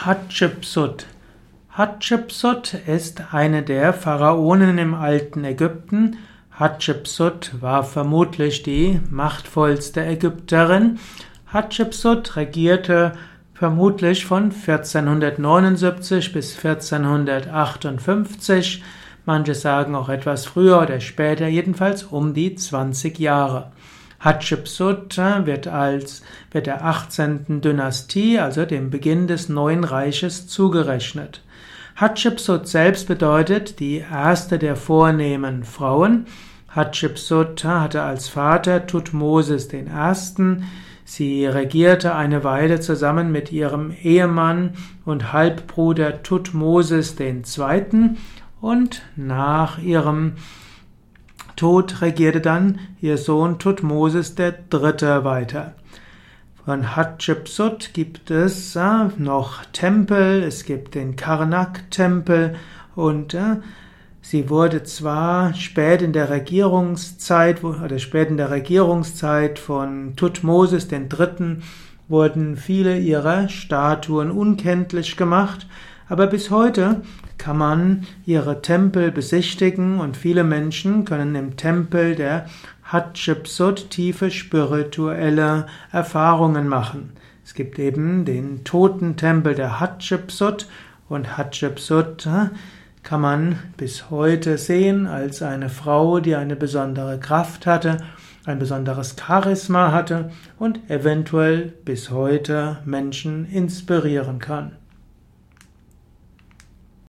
Hatschepsut. Hatschepsut ist eine der Pharaonen im alten Ägypten. Hatschepsut war vermutlich die machtvollste Ägypterin. Hatschepsut regierte vermutlich von 1479 bis 1458. Manche sagen auch etwas früher oder später, jedenfalls um die 20 Jahre. Hatschepsut wird als wird der 18. Dynastie, also dem Beginn des neuen Reiches zugerechnet. Hatschepsut selbst bedeutet die erste der vornehmen Frauen. Hatschepsut hatte als Vater Tutmosis I. Sie regierte eine Weile zusammen mit ihrem Ehemann und Halbbruder Tutmosis II. und nach ihrem Tod regierte dann ihr Sohn Tutmosis III. weiter. Von Hatschepsut gibt es äh, noch Tempel, es gibt den Karnak-Tempel und äh, sie wurde zwar spät in der Regierungszeit oder spät in der Regierungszeit von Tutmosis III. wurden viele ihrer Statuen unkenntlich gemacht, aber bis heute kann man ihre Tempel besichtigen und viele Menschen können im Tempel der Hatschepsut tiefe spirituelle Erfahrungen machen. Es gibt eben den Totentempel der Hatschepsut und Hatschepsut kann man bis heute sehen als eine Frau, die eine besondere Kraft hatte, ein besonderes Charisma hatte und eventuell bis heute Menschen inspirieren kann.